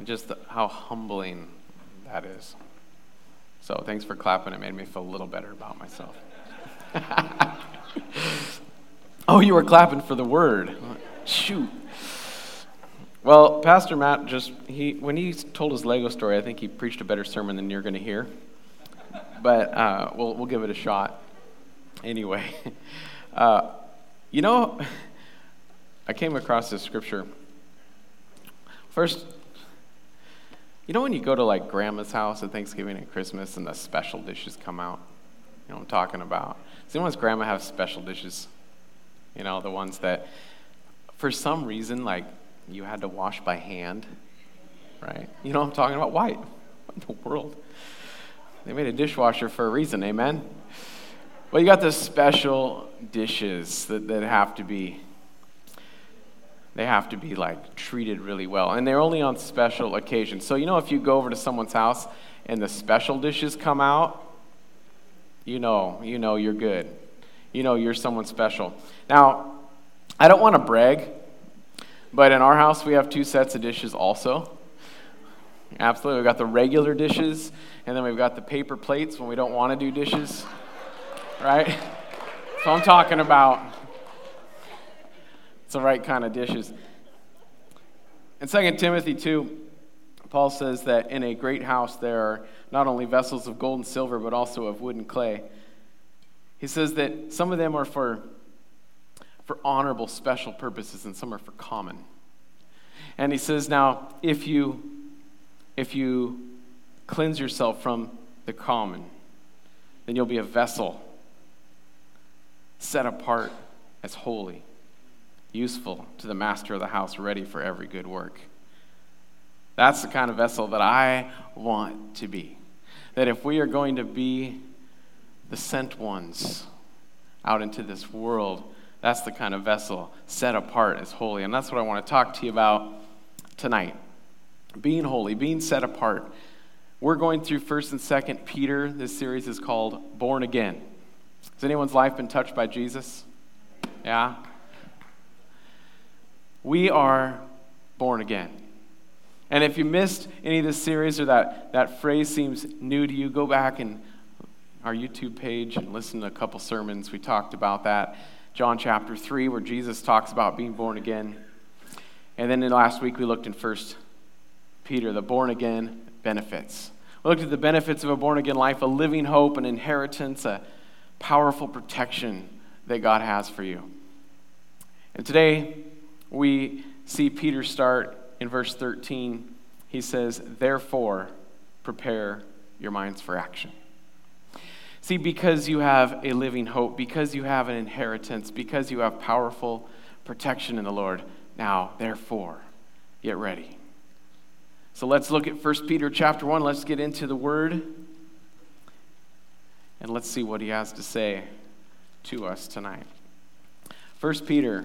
and just the, how humbling that is. So thanks for clapping. It made me feel a little better about myself. oh, you were clapping for the word. Shoot. Well, Pastor Matt just he when he told his Lego story, I think he preached a better sermon than you're going to hear. But uh, we'll we'll give it a shot. Anyway, uh, you know, I came across this scripture. First, you know when you go to like grandma's house at Thanksgiving and Christmas and the special dishes come out? You know what I'm talking about? Does anyone's grandma have special dishes? You know, the ones that for some reason, like, you had to wash by hand, right? You know what I'm talking about? Why? What in the world? They made a dishwasher for a reason, amen? Well, you got the special dishes that, that have to be they have to be like treated really well and they're only on special occasions. So you know if you go over to someone's house and the special dishes come out you know you know you're good. You know you're someone special. Now i don't want to brag but in our house we have two sets of dishes also. Absolutely we've got the regular dishes and then we've got the paper plates when we don't want to do dishes right? So i'm talking about it's the right kind of dishes. In 2 Timothy 2, Paul says that in a great house there are not only vessels of gold and silver, but also of wood and clay. He says that some of them are for, for honorable, special purposes, and some are for common. And he says, now, if you, if you cleanse yourself from the common, then you'll be a vessel set apart as holy useful to the master of the house, ready for every good work. That's the kind of vessel that I want to be. That if we are going to be the sent ones out into this world, that's the kind of vessel set apart as holy. And that's what I want to talk to you about tonight. Being holy, being set apart. We're going through 1st and 2nd Peter. This series is called Born Again. Has anyone's life been touched by Jesus? Yeah? We are born again. And if you missed any of this series or that, that phrase seems new to you, go back and our YouTube page and listen to a couple sermons. We talked about that. John chapter 3, where Jesus talks about being born again. And then in last week, we looked in First Peter, the born again benefits. We looked at the benefits of a born again life, a living hope, an inheritance, a powerful protection that God has for you. And today, we see Peter start in verse 13. He says, Therefore, prepare your minds for action. See, because you have a living hope, because you have an inheritance, because you have powerful protection in the Lord, now, therefore, get ready. So let's look at 1 Peter chapter 1. Let's get into the word. And let's see what he has to say to us tonight. 1 Peter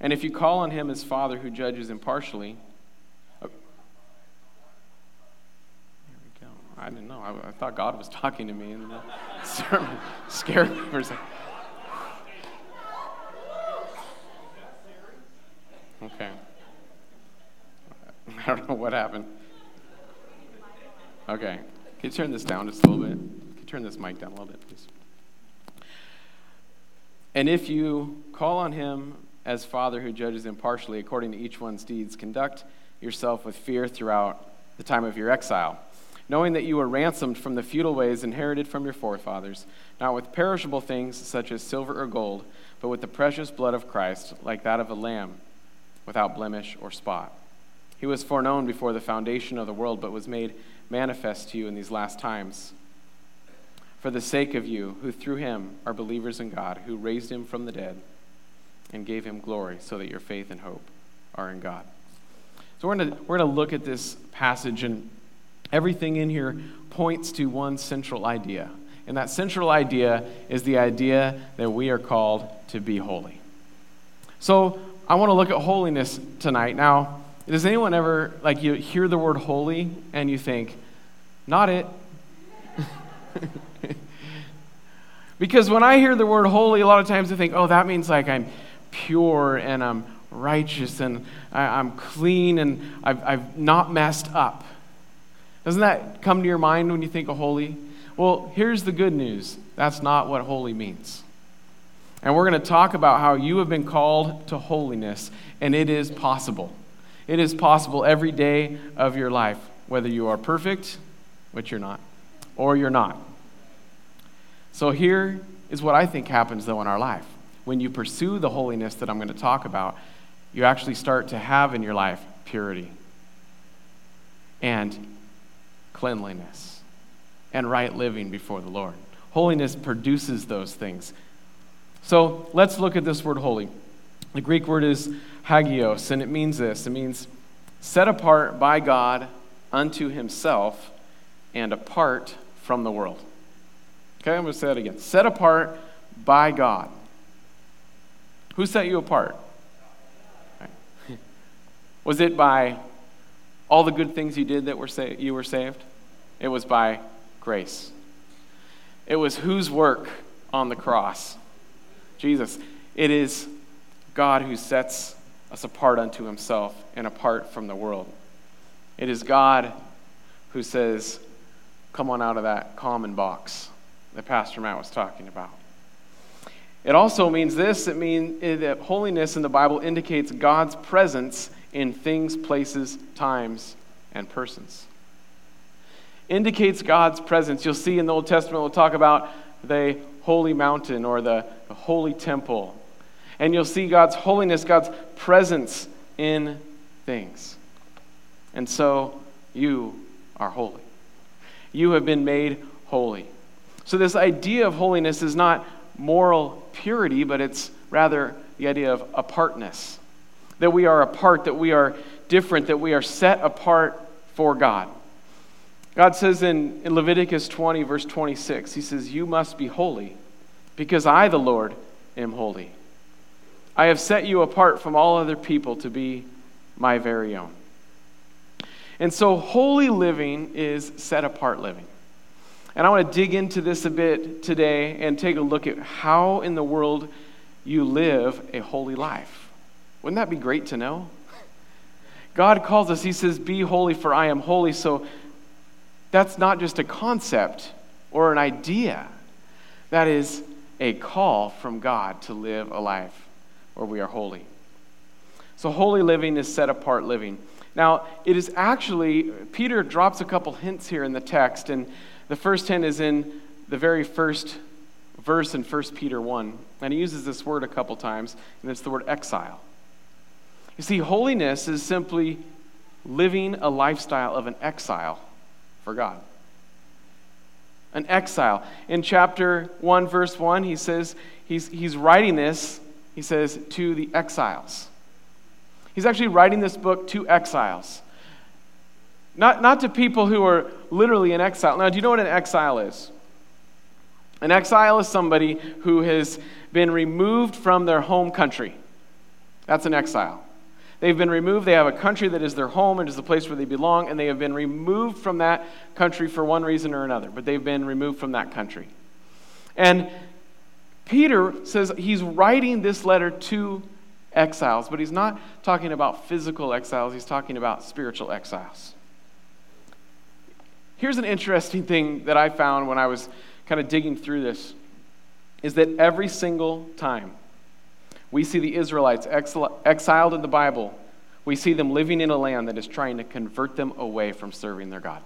And if you call on him as Father who judges impartially, oh, there we go. I didn't know. I, I, thought God was talking to me in the sermon. Scared me for a second. Okay. I don't know what happened. Okay. Can you turn this down just a little bit? Can you turn this mic down a little bit, please? And if you call on him as Father who judges impartially according to each one's deeds, conduct yourself with fear throughout the time of your exile, knowing that you were ransomed from the futile ways inherited from your forefathers, not with perishable things such as silver or gold, but with the precious blood of Christ, like that of a lamb, without blemish or spot. He was foreknown before the foundation of the world, but was made manifest to you in these last times. For the sake of you, who through him are believers in God, who raised him from the dead and gave him glory, so that your faith and hope are in God. So we're going to, we're going to look at this passage, and everything in here points to one central idea. And that central idea is the idea that we are called to be holy. So I want to look at holiness tonight. Now, does anyone ever, like, you hear the word holy and you think, not it? because when I hear the word holy, a lot of times I think, oh, that means like I'm pure and I'm righteous and I, am clean and I've, I've not messed up. Doesn't that come to your mind when you think of holy? Well, here's the good news that's not what holy means. And we're going to talk about how you have been called to holiness, and it is possible. It is possible every day of your life, whether you are perfect, which you're not, or you're not. So here is what I think happens, though, in our life. When you pursue the holiness that I'm going to talk about, you actually start to have in your life purity and cleanliness and right living before the Lord. Holiness produces those things. So let's look at this word holy. The Greek word is hagios, and it means this it means set apart by God unto himself and apart from the world. Okay, I'm going to say that again. Set apart by God. Who set you apart? Was it by all the good things you did that were sa- you were saved? It was by grace. It was whose work on the cross? Jesus. It is God who sets us apart unto himself and apart from the world. It is God who says, Come on out of that common box that Pastor Matt was talking about. It also means this it means eh, that holiness in the Bible indicates God's presence in things, places, times, and persons. Indicates God's presence. You'll see in the Old Testament, we'll talk about the holy mountain or the holy temple and you'll see God's holiness, God's presence in things. And so you are holy. You have been made holy. So, this idea of holiness is not moral purity, but it's rather the idea of apartness. That we are apart, that we are different, that we are set apart for God. God says in, in Leviticus 20, verse 26, He says, You must be holy, because I, the Lord, am holy. I have set you apart from all other people to be my very own. And so, holy living is set apart living. And I want to dig into this a bit today and take a look at how in the world you live a holy life. Wouldn't that be great to know? God calls us, He says, Be holy, for I am holy. So that's not just a concept or an idea, that is a call from God to live a life where we are holy. So, holy living is set apart living. Now, it is actually, Peter drops a couple hints here in the text, and the first hint is in the very first verse in 1 Peter 1. And he uses this word a couple times, and it's the word exile. You see, holiness is simply living a lifestyle of an exile for God. An exile. In chapter 1, verse 1, he says he's, he's writing this he says, to the exiles. He's actually writing this book to exiles. Not, not to people who are literally in exile. Now, do you know what an exile is? An exile is somebody who has been removed from their home country. That's an exile. They've been removed. They have a country that is their home and is the place where they belong, and they have been removed from that country for one reason or another, but they've been removed from that country. And Peter says he's writing this letter to exiles, but he's not talking about physical exiles, he's talking about spiritual exiles. Here's an interesting thing that I found when I was kind of digging through this is that every single time we see the Israelites exiled in the Bible, we see them living in a land that is trying to convert them away from serving their God.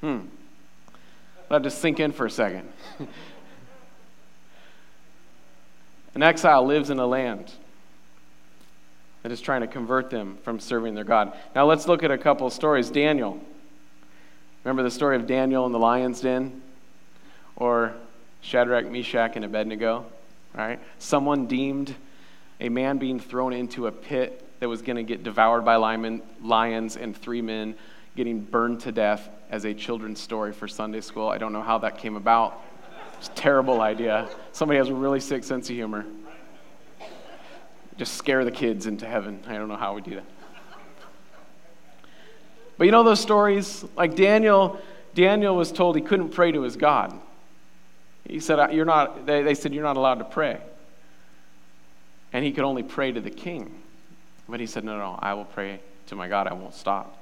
Hmm. Let just sink in for a second. An exile lives in a land that is trying to convert them from serving their God. Now let's look at a couple of stories. Daniel. Remember the story of Daniel in the lion's den? Or Shadrach, Meshach, and Abednego? Right? Someone deemed a man being thrown into a pit that was going to get devoured by lions, and three men getting burned to death as a children's story for Sunday school. I don't know how that came about. It's a terrible idea. Somebody has a really sick sense of humor. Just scare the kids into heaven. I don't know how we do that. But you know those stories? Like Daniel, Daniel was told he couldn't pray to his God. He said, You're not, they, they said, You're not allowed to pray. And he could only pray to the king. But he said, No, no, I will pray to my God. I won't stop.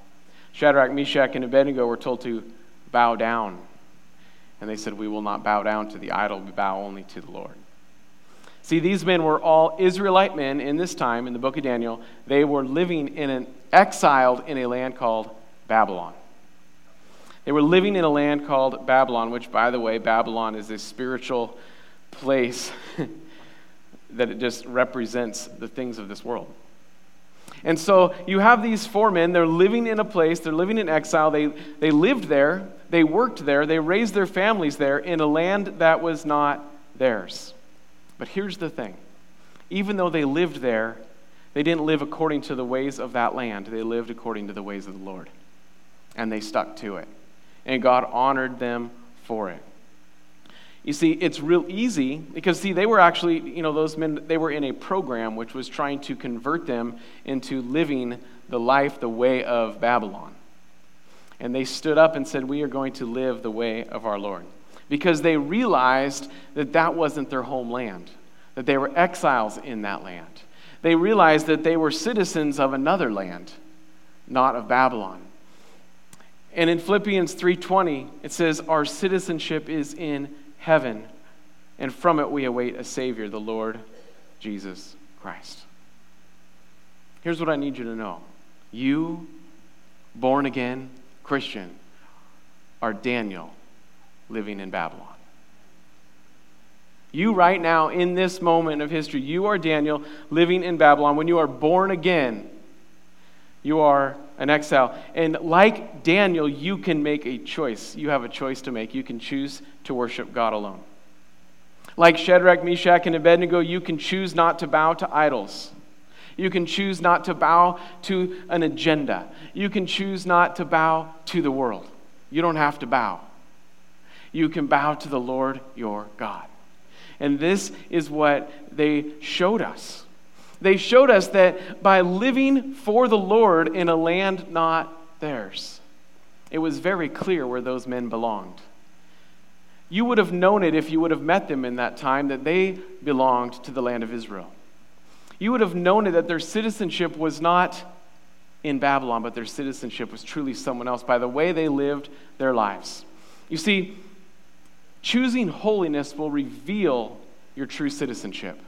Shadrach, Meshach, and Abednego were told to bow down. And they said, We will not bow down to the idol, we bow only to the Lord. See, these men were all Israelite men in this time in the book of Daniel. They were living in an exiled in a land called Babylon. They were living in a land called Babylon, which, by the way, Babylon is a spiritual place that it just represents the things of this world. And so you have these four men, they're living in a place, they're living in exile, they, they lived there, they worked there, they raised their families there in a land that was not theirs. But here's the thing even though they lived there, they didn't live according to the ways of that land, they lived according to the ways of the Lord and they stuck to it. And God honored them for it. You see, it's real easy because, see, they were actually, you know, those men, they were in a program which was trying to convert them into living the life, the way of Babylon. And they stood up and said, We are going to live the way of our Lord. Because they realized that that wasn't their homeland, that they were exiles in that land. They realized that they were citizens of another land, not of Babylon. And in Philippians 3:20, it says our citizenship is in heaven, and from it we await a savior, the Lord Jesus Christ. Here's what I need you to know. You born again Christian are Daniel living in Babylon. You, right now, in this moment of history, you are Daniel living in Babylon. When you are born again, you are an exile. And like Daniel, you can make a choice. You have a choice to make. You can choose to worship God alone. Like Shadrach, Meshach, and Abednego, you can choose not to bow to idols. You can choose not to bow to an agenda. You can choose not to bow to the world. You don't have to bow. You can bow to the Lord your God. And this is what they showed us. They showed us that by living for the Lord in a land not theirs, it was very clear where those men belonged. You would have known it if you would have met them in that time that they belonged to the land of Israel. You would have known it that their citizenship was not in Babylon, but their citizenship was truly someone else by the way they lived their lives. You see, choosing holiness will reveal your true citizenship.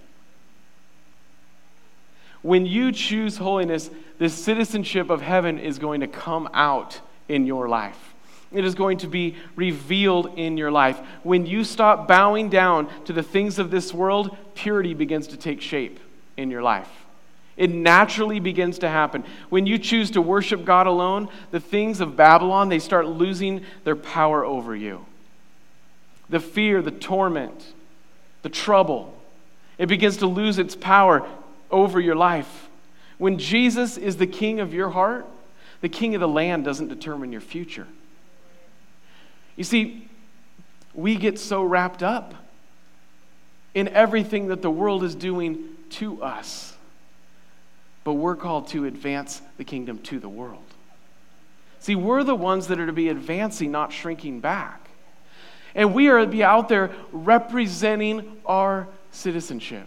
When you choose holiness, the citizenship of heaven is going to come out in your life. It is going to be revealed in your life. When you stop bowing down to the things of this world, purity begins to take shape in your life. It naturally begins to happen. When you choose to worship God alone, the things of Babylon, they start losing their power over you. The fear, the torment, the trouble, it begins to lose its power over your life. When Jesus is the king of your heart, the king of the land doesn't determine your future. You see, we get so wrapped up in everything that the world is doing to us, but we're called to advance the kingdom to the world. See, we're the ones that are to be advancing, not shrinking back. And we are to be out there representing our citizenship.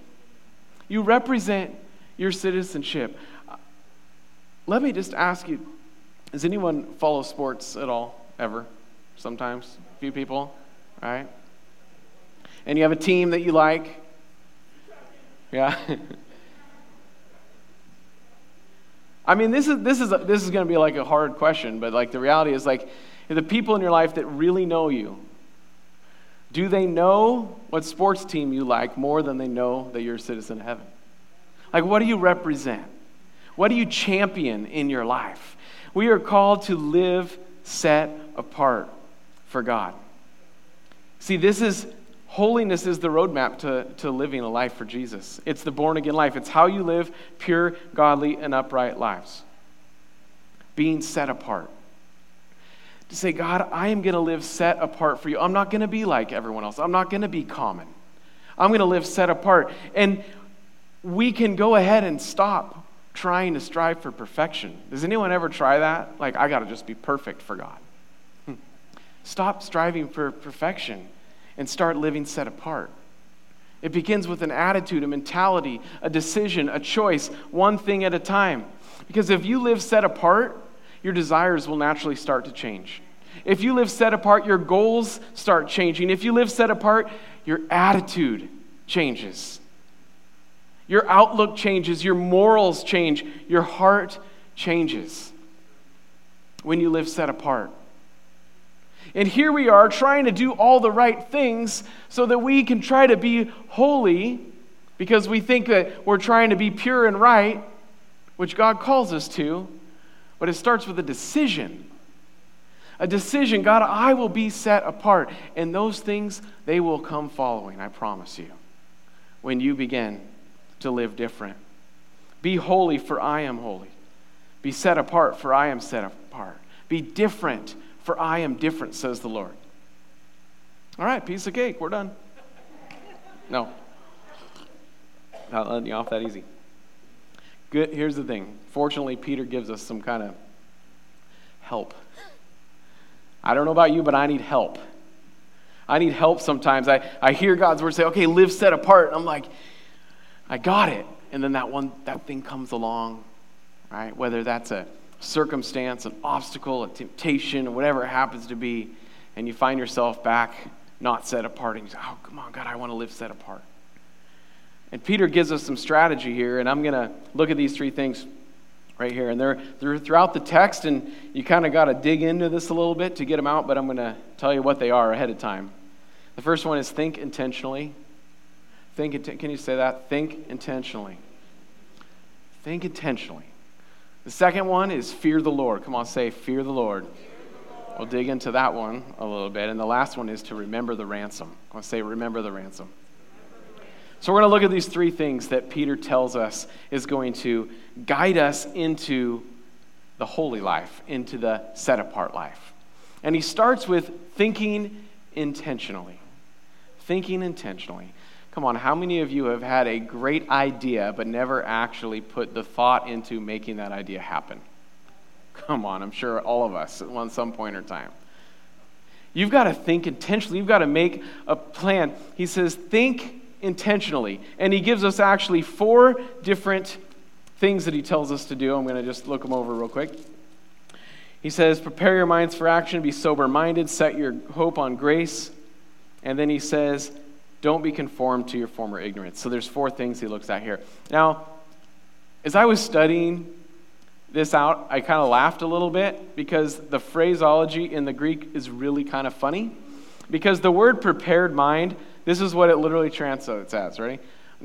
You represent your citizenship. Let me just ask you does anyone follow sports at all, ever? Sometimes? A few people, right? And you have a team that you like? Yeah? I mean, this is, this is, this is going to be like a hard question, but like the reality is like the people in your life that really know you, do they know what sports team you like more than they know that you're a citizen of heaven? Like, what do you represent? What do you champion in your life? We are called to live set apart for God. See, this is holiness is the roadmap to, to living a life for Jesus. It's the born again life. It's how you live pure, godly, and upright lives. Being set apart. To say, God, I am going to live set apart for you. I'm not going to be like everyone else. I'm not going to be common. I'm going to live set apart. And we can go ahead and stop trying to strive for perfection. Does anyone ever try that? Like, I got to just be perfect for God. Hmm. Stop striving for perfection and start living set apart. It begins with an attitude, a mentality, a decision, a choice, one thing at a time. Because if you live set apart, your desires will naturally start to change. If you live set apart, your goals start changing. If you live set apart, your attitude changes. Your outlook changes, your morals change, your heart changes when you live set apart. And here we are trying to do all the right things so that we can try to be holy because we think that we're trying to be pure and right, which God calls us to. But it starts with a decision. A decision, God, I will be set apart. And those things, they will come following, I promise you, when you begin to live different. Be holy, for I am holy. Be set apart, for I am set apart. Be different, for I am different, says the Lord. All right, piece of cake, we're done. No. Not letting you off that easy. Good, here's the thing. Fortunately, Peter gives us some kind of help. I don't know about you, but I need help. I need help sometimes. I, I hear God's word say, okay, live set apart. I'm like, I got it. And then that one, that thing comes along, right? Whether that's a circumstance, an obstacle, a temptation, or whatever it happens to be, and you find yourself back not set apart, and you say, oh, come on, God, I want to live set apart. And Peter gives us some strategy here, and I'm going to look at these three things right here. And they're, they're throughout the text, and you kind of got to dig into this a little bit to get them out, but I'm going to tell you what they are ahead of time. The first one is think intentionally. Think, can you say that? Think intentionally. Think intentionally. The second one is fear the Lord. Come on, say, fear the Lord. We'll dig into that one a little bit. And the last one is to remember the ransom. I want to say, remember the ransom. So we're going to look at these three things that Peter tells us is going to guide us into the holy life, into the set apart life. And he starts with thinking intentionally. Thinking intentionally. Come on, how many of you have had a great idea but never actually put the thought into making that idea happen? Come on, I'm sure all of us at some point or time. You've got to think intentionally. You've got to make a plan. He says, think intentionally. And he gives us actually four different things that he tells us to do. I'm going to just look them over real quick. He says, prepare your minds for action, be sober minded, set your hope on grace. And then he says, don't be conformed to your former ignorance. So there's four things he looks at here. Now, as I was studying this out, I kind of laughed a little bit because the phraseology in the Greek is really kind of funny. Because the word prepared mind, this is what it literally translates as, right?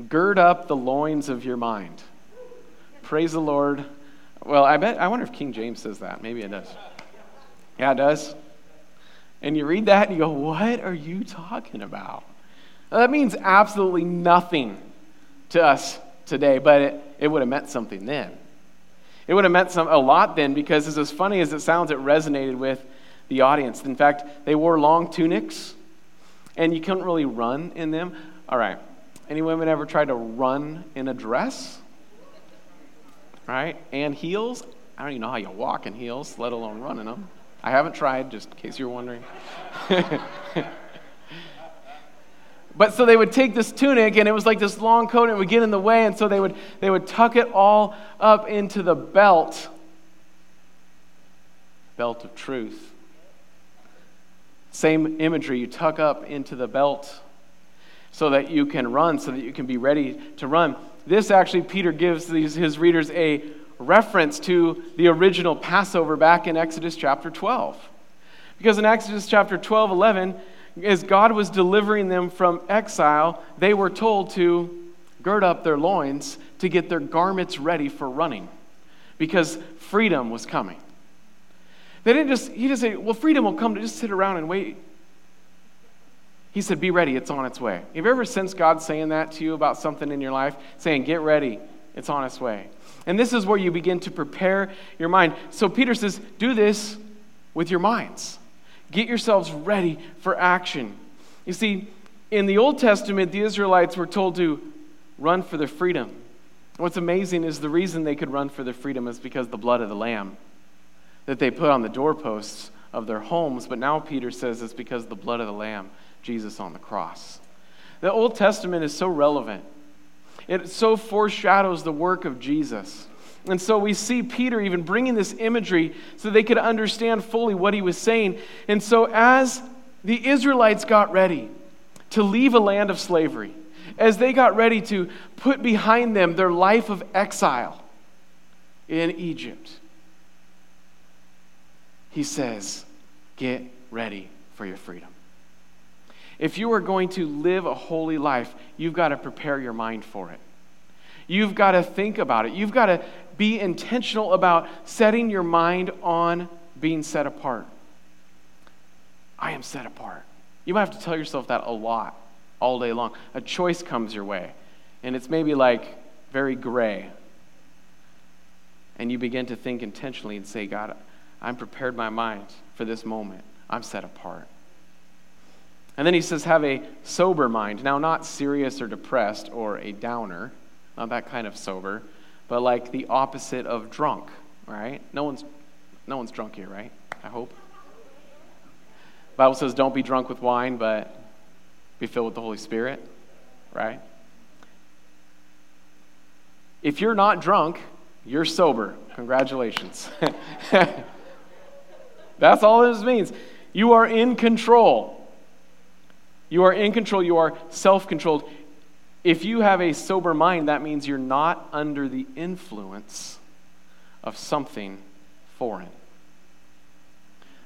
Gird up the loins of your mind. Praise the Lord. Well, I bet, I wonder if King James says that. Maybe it does. Yeah, it does. And you read that and you go, what are you talking about? That means absolutely nothing to us today, but it, it would have meant something then. It would have meant some, a lot then because, as funny as it sounds, it resonated with the audience. In fact, they wore long tunics and you couldn't really run in them. All right. Any women ever tried to run in a dress? Right? And heels? I don't even know how you walk in heels, let alone run in them. I haven't tried, just in case you're wondering. But so they would take this tunic and it was like this long coat and it would get in the way, and so they would, they would tuck it all up into the belt. Belt of truth. Same imagery, you tuck up into the belt so that you can run, so that you can be ready to run. This actually, Peter gives these, his readers a reference to the original Passover back in Exodus chapter 12. Because in Exodus chapter 12, 11, as God was delivering them from exile, they were told to gird up their loins to get their garments ready for running because freedom was coming. They didn't just, he didn't say, well, freedom will come to just sit around and wait. He said, be ready, it's on its way. Have you ever sensed God saying that to you about something in your life? Saying, get ready, it's on its way. And this is where you begin to prepare your mind. So Peter says, do this with your minds. Get yourselves ready for action. You see, in the Old Testament, the Israelites were told to run for their freedom. What's amazing is the reason they could run for their freedom is because the blood of the Lamb that they put on the doorposts of their homes. But now Peter says it's because of the blood of the Lamb, Jesus on the cross. The Old Testament is so relevant, it so foreshadows the work of Jesus. And so we see Peter even bringing this imagery so they could understand fully what he was saying. And so as the Israelites got ready to leave a land of slavery, as they got ready to put behind them their life of exile in Egypt, he says, Get ready for your freedom. If you are going to live a holy life, you've got to prepare your mind for it. You've got to think about it. You've got to be intentional about setting your mind on being set apart. I am set apart. You might have to tell yourself that a lot, all day long. A choice comes your way, and it's maybe like very gray. And you begin to think intentionally and say, God, I'm prepared my mind for this moment. I'm set apart. And then he says, have a sober mind. Now, not serious or depressed or a downer, not that kind of sober, but like the opposite of drunk, right? No one's, no one's drunk here, right? I hope. Bible says, don't be drunk with wine, but be filled with the Holy Spirit, right? If you're not drunk, you're sober. Congratulations. That's all this means. You are in control. You are in control. You are self controlled. If you have a sober mind, that means you're not under the influence of something foreign.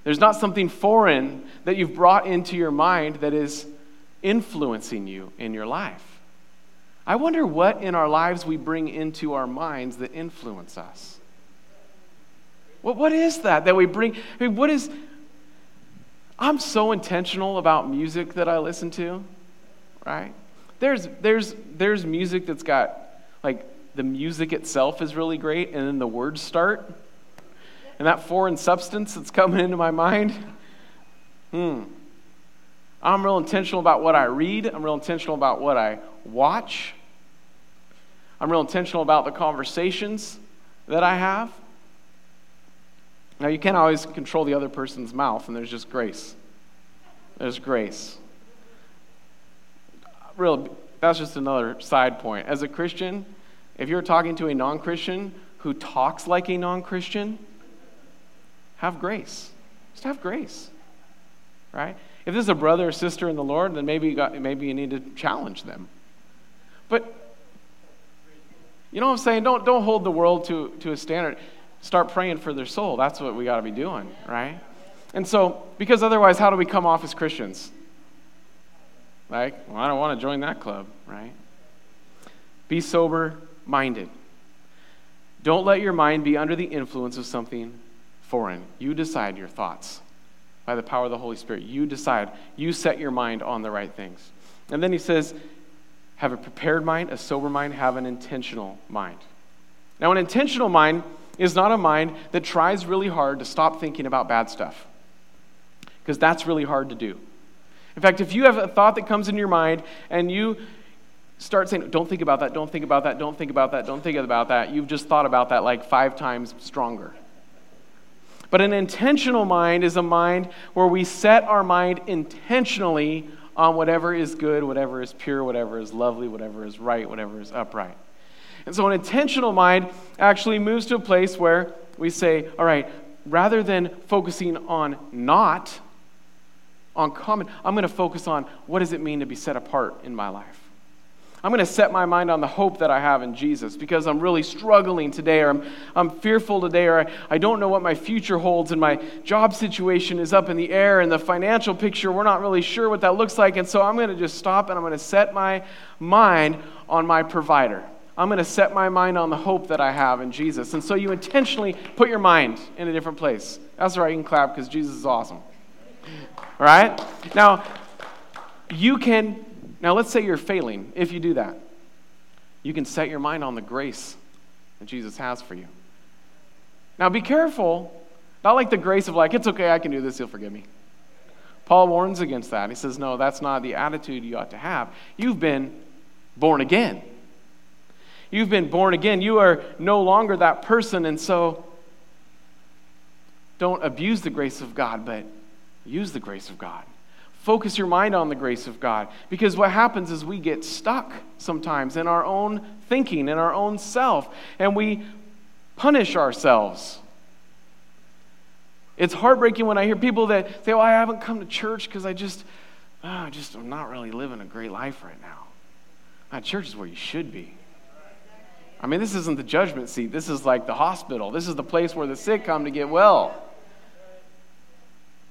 There's not something foreign that you've brought into your mind that is influencing you in your life. I wonder what in our lives we bring into our minds that influence us. What, what is that that we bring? I mean, what is. I'm so intentional about music that I listen to, right? There's, there's, there's music that's got, like, the music itself is really great, and then the words start. And that foreign substance that's coming into my mind, hmm. I'm real intentional about what I read. I'm real intentional about what I watch. I'm real intentional about the conversations that I have. Now, you can't always control the other person's mouth, and there's just grace. There's grace. Real, that's just another side point. As a Christian, if you're talking to a non Christian who talks like a non Christian, have grace. Just have grace. Right? If this is a brother or sister in the Lord, then maybe you, got, maybe you need to challenge them. But you know what I'm saying? Don't, don't hold the world to, to a standard start praying for their soul. That's what we got to be doing, right? And so, because otherwise, how do we come off as Christians? Like, well, I don't want to join that club, right? Be sober minded. Don't let your mind be under the influence of something foreign. You decide your thoughts by the power of the Holy Spirit. You decide. You set your mind on the right things. And then he says, have a prepared mind, a sober mind, have an intentional mind. Now, an intentional mind is not a mind that tries really hard to stop thinking about bad stuff, because that's really hard to do. In fact, if you have a thought that comes in your mind and you start saying, Don't think about that, don't think about that, don't think about that, don't think about that, you've just thought about that like five times stronger. But an intentional mind is a mind where we set our mind intentionally on whatever is good, whatever is pure, whatever is lovely, whatever is right, whatever is upright. And so an intentional mind actually moves to a place where we say, all right, rather than focusing on not, on common, I'm going to focus on what does it mean to be set apart in my life. I'm going to set my mind on the hope that I have in Jesus because I'm really struggling today, or I'm, I'm fearful today, or I, I don't know what my future holds, and my job situation is up in the air, and the financial picture, we're not really sure what that looks like. And so I'm going to just stop and I'm going to set my mind on my provider. I'm going to set my mind on the hope that I have in Jesus. And so you intentionally put your mind in a different place. That's right, you can clap because Jesus is awesome. All right? Now, you can, now let's say you're failing. If you do that, you can set your mind on the grace that Jesus has for you. Now, be careful Not like the grace of like, it's okay, I can do this, he'll forgive me. Paul warns against that. He says, no, that's not the attitude you ought to have. You've been born again. You've been born again. You are no longer that person, and so don't abuse the grace of God, but use the grace of God. Focus your mind on the grace of God. Because what happens is we get stuck sometimes in our own thinking, in our own self, and we punish ourselves. It's heartbreaking when I hear people that say, Well, I haven't come to church because I just, oh, I just am not really living a great life right now. Now, church is where you should be. I mean, this isn't the judgment seat. This is like the hospital. This is the place where the sick come to get well.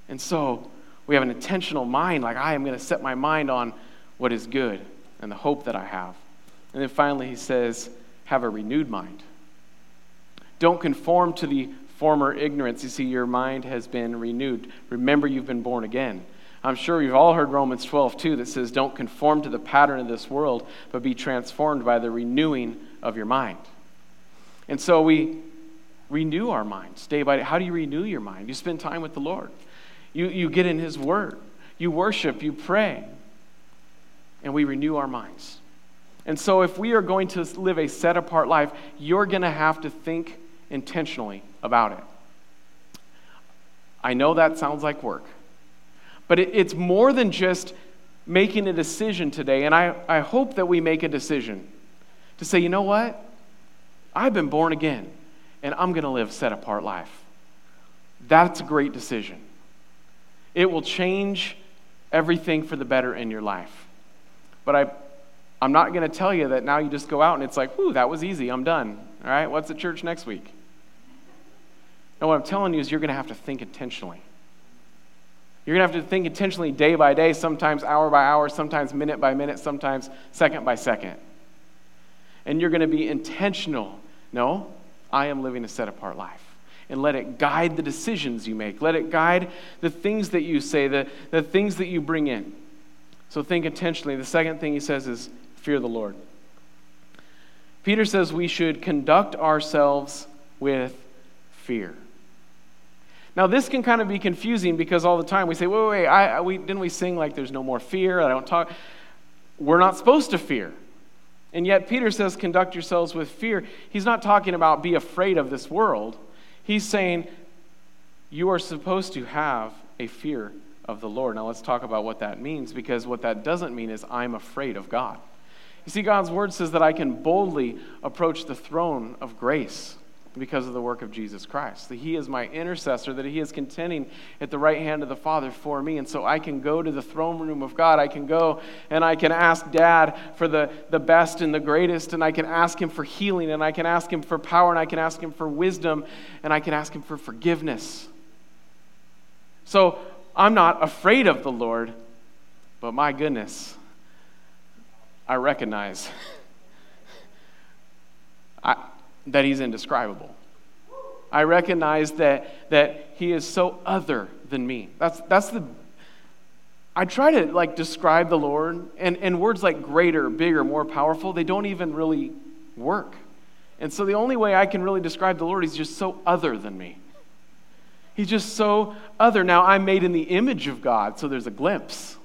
And so we have an intentional mind, like I am going to set my mind on what is good and the hope that I have. And then finally, he says, have a renewed mind. Don't conform to the former ignorance. You see, your mind has been renewed. Remember, you've been born again. I'm sure you've all heard Romans 12, too, that says, Don't conform to the pattern of this world, but be transformed by the renewing of your mind. And so we renew our minds day by day. How do you renew your mind? You spend time with the Lord, you, you get in His Word, you worship, you pray, and we renew our minds. And so, if we are going to live a set apart life, you're going to have to think intentionally about it. I know that sounds like work, but it, it's more than just making a decision today. And I, I hope that we make a decision to say, you know what? I've been born again, and I'm going to live set apart life. That's a great decision. It will change everything for the better in your life. But I, I'm not going to tell you that now you just go out and it's like, whoo, that was easy, I'm done. All right, what's at church next week? No, what I'm telling you is you're going to have to think intentionally. You're going to have to think intentionally day by day, sometimes hour by hour, sometimes minute by minute, sometimes second by second and you're going to be intentional. No, I am living a set apart life. And let it guide the decisions you make. Let it guide the things that you say, the, the things that you bring in. So think intentionally. The second thing he says is fear the Lord. Peter says we should conduct ourselves with fear. Now, this can kind of be confusing because all the time we say, wait, wait, wait I, we, didn't we sing like there's no more fear? I don't talk. We're not supposed to fear. And yet, Peter says, conduct yourselves with fear. He's not talking about be afraid of this world. He's saying, you are supposed to have a fear of the Lord. Now, let's talk about what that means because what that doesn't mean is I'm afraid of God. You see, God's word says that I can boldly approach the throne of grace because of the work of Jesus Christ. That He is my intercessor, that He is contending at the right hand of the Father for me. And so I can go to the throne room of God. I can go and I can ask Dad for the, the best and the greatest, and I can ask Him for healing, and I can ask Him for power, and I can ask Him for wisdom, and I can ask Him for forgiveness. So I'm not afraid of the Lord, but my goodness, I recognize. I, that he's indescribable. I recognize that, that he is so other than me. That's, that's the, I try to like describe the Lord, and, and words like greater, bigger, more powerful, they don't even really work. And so the only way I can really describe the Lord, he's just so other than me. He's just so other. Now, I'm made in the image of God, so there's a glimpse.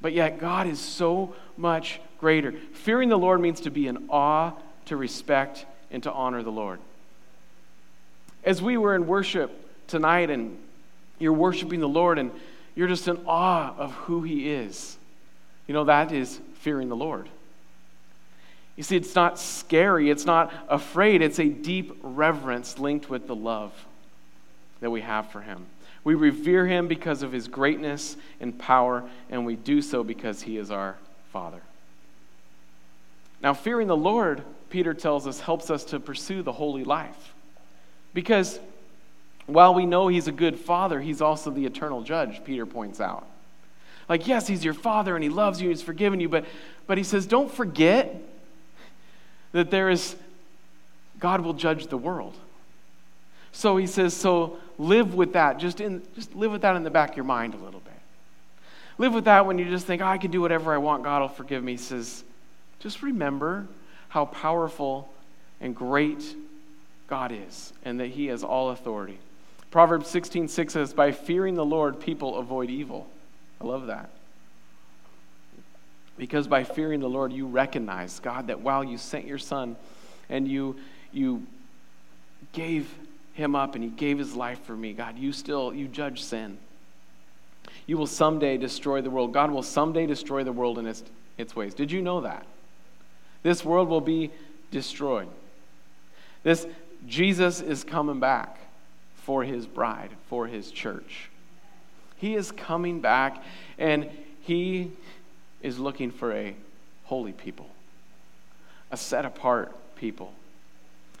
But yet, God is so much greater. Fearing the Lord means to be in awe to respect and to honor the Lord. As we were in worship tonight and you're worshiping the Lord and you're just in awe of who He is, you know, that is fearing the Lord. You see, it's not scary, it's not afraid, it's a deep reverence linked with the love that we have for Him. We revere Him because of His greatness and power, and we do so because He is our Father. Now, fearing the Lord Peter tells us, helps us to pursue the holy life. Because while we know he's a good father, he's also the eternal judge, Peter points out. Like, yes, he's your father and he loves you, he's forgiven you, but, but he says, don't forget that there is, God will judge the world. So he says, so live with that. Just, in, just live with that in the back of your mind a little bit. Live with that when you just think, oh, I can do whatever I want, God will forgive me. He says, just remember how powerful and great God is and that He has all authority. Proverbs 16 6 says, By fearing the Lord, people avoid evil. I love that. Because by fearing the Lord, you recognize, God, that while you sent your son and you, you gave him up and he gave his life for me, God, you still, you judge sin. You will someday destroy the world. God will someday destroy the world in its, its ways. Did you know that? This world will be destroyed. This Jesus is coming back for his bride, for his church. He is coming back and he is looking for a holy people, a set apart people.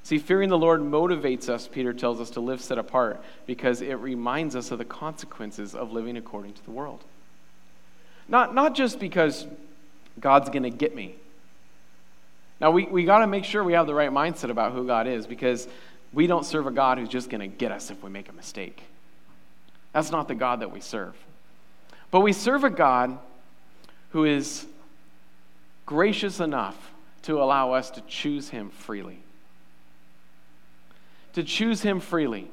See, fearing the Lord motivates us, Peter tells us, to live set apart because it reminds us of the consequences of living according to the world. Not, not just because God's going to get me. Now, we, we got to make sure we have the right mindset about who God is because we don't serve a God who's just going to get us if we make a mistake. That's not the God that we serve. But we serve a God who is gracious enough to allow us to choose him freely to choose Him freely.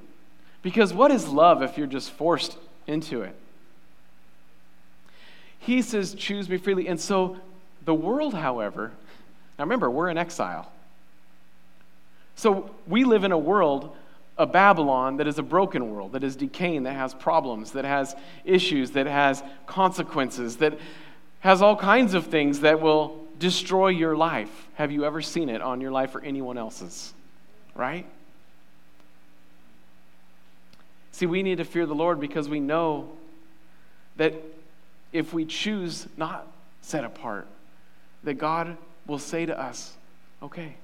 Because what is love if you're just forced into it? He says, Choose me freely. And so the world, however, now remember, we're in exile. So we live in a world, a Babylon, that is a broken world, that is decaying, that has problems, that has issues, that has consequences, that has all kinds of things that will destroy your life. Have you ever seen it on your life or anyone else's? Right? See, we need to fear the Lord because we know that if we choose not set apart, that God will say to us, okay,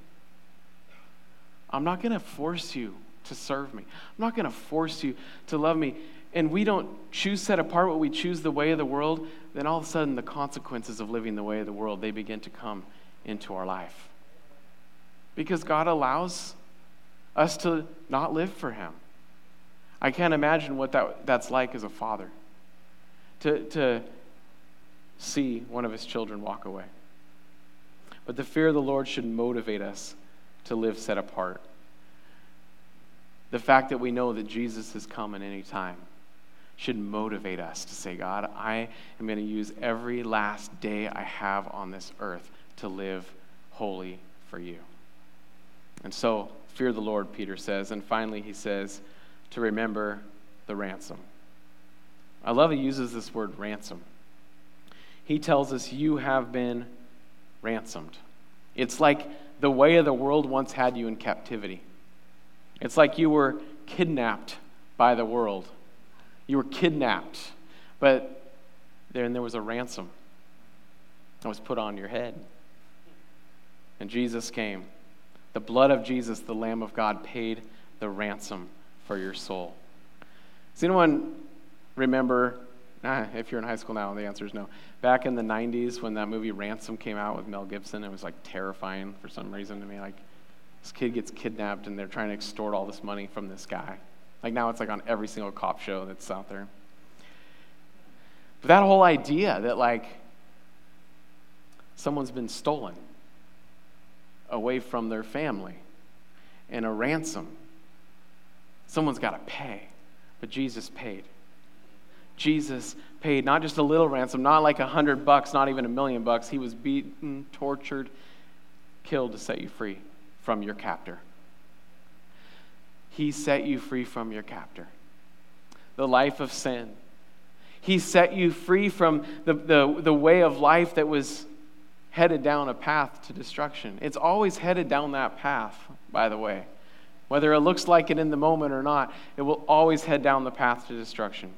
I'm not going to force you to serve me. I'm not going to force you to love me. And we don't choose set apart, but we choose the way of the world, then all of a sudden the consequences of living the way of the world, they begin to come into our life. Because God allows us to not live for Him. I can't imagine what that, that's like as a father to, to see one of his children walk away. But the fear of the Lord should motivate us to live set apart. The fact that we know that Jesus is coming any time should motivate us to say, God, I am going to use every last day I have on this earth to live holy for you. And so, fear the Lord, Peter says. And finally, he says, to remember the ransom. I love he uses this word ransom. He tells us, You have been ransomed. It's like the way of the world once had you in captivity. It's like you were kidnapped by the world. You were kidnapped, but then there was a ransom that was put on your head. And Jesus came. The blood of Jesus, the Lamb of God, paid the ransom for your soul. Does anyone remember? Ah, if you're in high school now, the answer is no. Back in the 90s, when that movie Ransom came out with Mel Gibson, it was like terrifying for some reason to me. Like, this kid gets kidnapped and they're trying to extort all this money from this guy. Like, now it's like on every single cop show that's out there. But that whole idea that, like, someone's been stolen away from their family and a ransom Someone's got to pay, but Jesus paid. Jesus paid not just a little ransom, not like a hundred bucks, not even a million bucks. He was beaten, tortured, killed to set you free from your captor. He set you free from your captor, the life of sin. He set you free from the, the, the way of life that was headed down a path to destruction. It's always headed down that path, by the way. Whether it looks like it in the moment or not, it will always head down the path to destruction.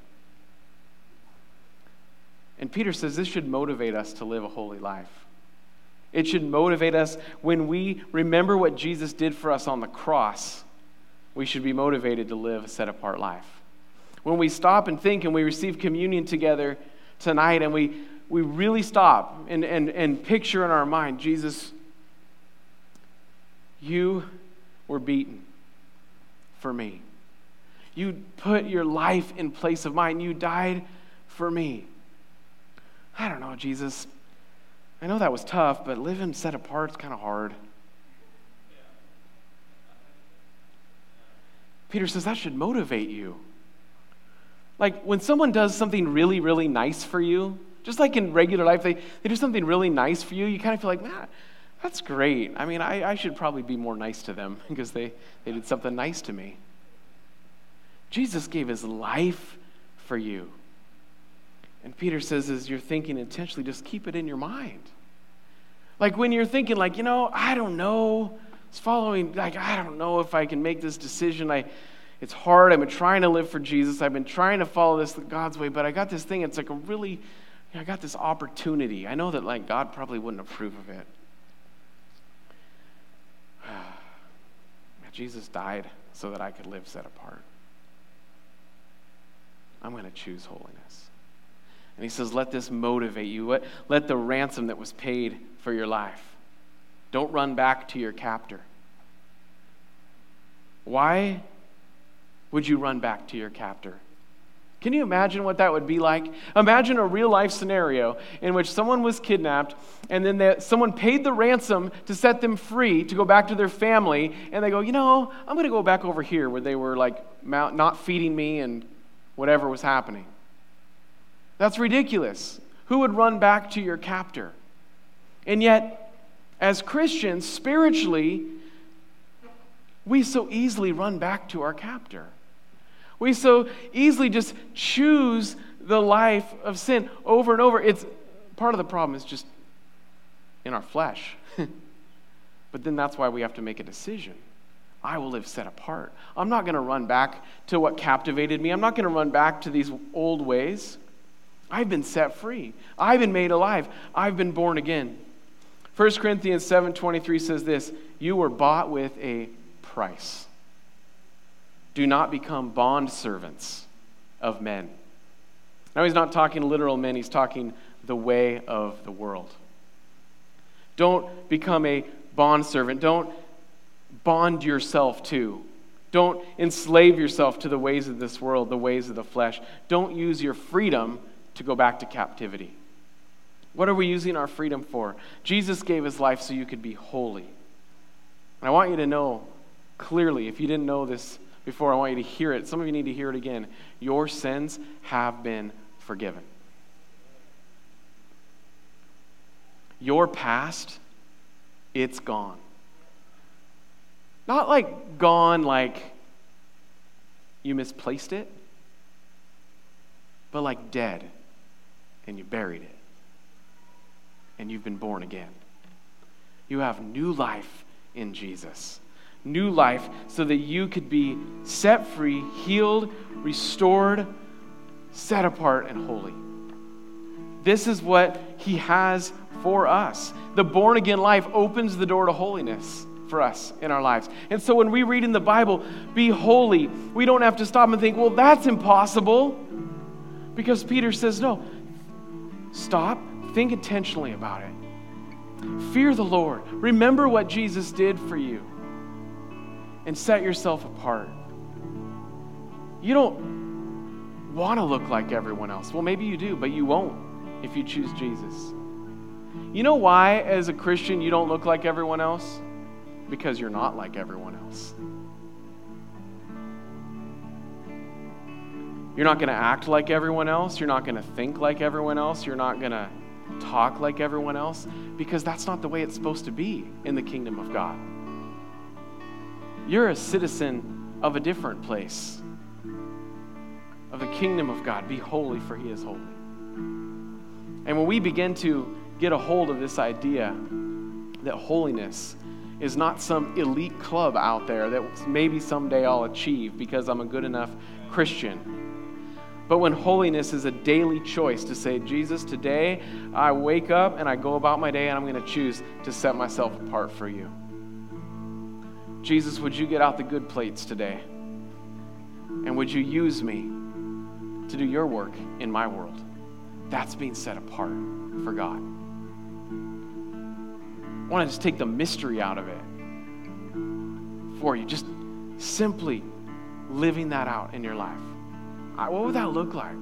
And Peter says this should motivate us to live a holy life. It should motivate us when we remember what Jesus did for us on the cross. We should be motivated to live a set apart life. When we stop and think and we receive communion together tonight and we, we really stop and, and, and picture in our mind Jesus, you were beaten for me. You put your life in place of mine. You died for me. I don't know, Jesus. I know that was tough, but living set apart is kind of hard. Peter says that should motivate you Like when someone does something really, really nice for you, just like in regular life, they, they do something really nice for you, you kind of feel like, man, that's great. I mean, I, I should probably be more nice to them because they, they did something nice to me. Jesus gave his life for you. And Peter says, as you're thinking intentionally, just keep it in your mind. Like when you're thinking, like, you know, I don't know, it's following, like, I don't know if I can make this decision. I, it's hard. I've been trying to live for Jesus. I've been trying to follow this God's way, but I got this thing. It's like a really, I got this opportunity. I know that, like, God probably wouldn't approve of it. Jesus died so that I could live set apart. I'm going to choose holiness. And he says, Let this motivate you. Let the ransom that was paid for your life. Don't run back to your captor. Why would you run back to your captor? Can you imagine what that would be like? Imagine a real life scenario in which someone was kidnapped and then they, someone paid the ransom to set them free to go back to their family, and they go, You know, I'm going to go back over here where they were like not feeding me and whatever was happening. That's ridiculous. Who would run back to your captor? And yet, as Christians, spiritually, we so easily run back to our captor. We so easily just choose the life of sin over and over. It's part of the problem is just in our flesh. but then that's why we have to make a decision. I will live set apart. I'm not going to run back to what captivated me. I'm not going to run back to these old ways. I've been set free. I've been made alive. I've been born again. 1 Corinthians 7:23 says this, "You were bought with a price. Do not become bond servants of men." Now he's not talking literal men, he's talking the way of the world. Don't become a bond servant. Don't bond yourself to. Don't enslave yourself to the ways of this world, the ways of the flesh. Don't use your freedom to go back to captivity. What are we using our freedom for? Jesus gave his life so you could be holy. And I want you to know clearly, if you didn't know this before, I want you to hear it. Some of you need to hear it again. Your sins have been forgiven. Your past, it's gone. Not like gone, like you misplaced it, but like dead and you buried it. And you've been born again. You have new life in Jesus. New life so that you could be set free, healed, restored, set apart, and holy. This is what He has for us. The born again life opens the door to holiness for us in our lives. And so when we read in the Bible, be holy, we don't have to stop and think, well, that's impossible. Because Peter says, no, Stop, think intentionally about it. Fear the Lord. Remember what Jesus did for you and set yourself apart. You don't want to look like everyone else. Well, maybe you do, but you won't if you choose Jesus. You know why, as a Christian, you don't look like everyone else? Because you're not like everyone else. You're not going to act like everyone else. You're not going to think like everyone else. You're not going to talk like everyone else because that's not the way it's supposed to be in the kingdom of God. You're a citizen of a different place, of the kingdom of God. Be holy, for he is holy. And when we begin to get a hold of this idea that holiness is not some elite club out there that maybe someday I'll achieve because I'm a good enough Christian but when holiness is a daily choice to say, Jesus, today I wake up and I go about my day and I'm going to choose to set myself apart for you. Jesus, would you get out the good plates today? And would you use me to do your work in my world? That's being set apart for God. I want to just take the mystery out of it for you. Just simply living that out in your life. What would that look like?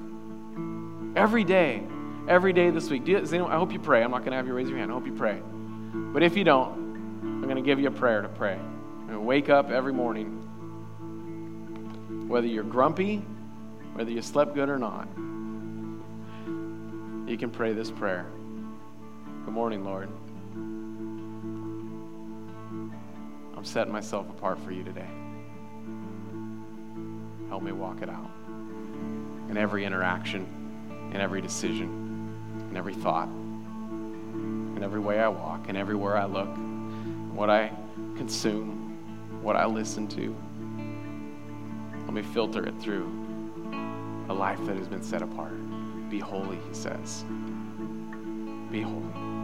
Every day, every day this week. You, anyone, I hope you pray. I'm not going to have you raise your hand. I hope you pray. But if you don't, I'm going to give you a prayer to pray. Wake up every morning. Whether you're grumpy whether you slept good or not, you can pray this prayer. Good morning, Lord. I'm setting myself apart for you today. Help me walk it out in every interaction, in every decision, in every thought, in every way I walk, in everywhere I look, what I consume, what I listen to. Let me filter it through a life that has been set apart. Be holy, he says. Be holy.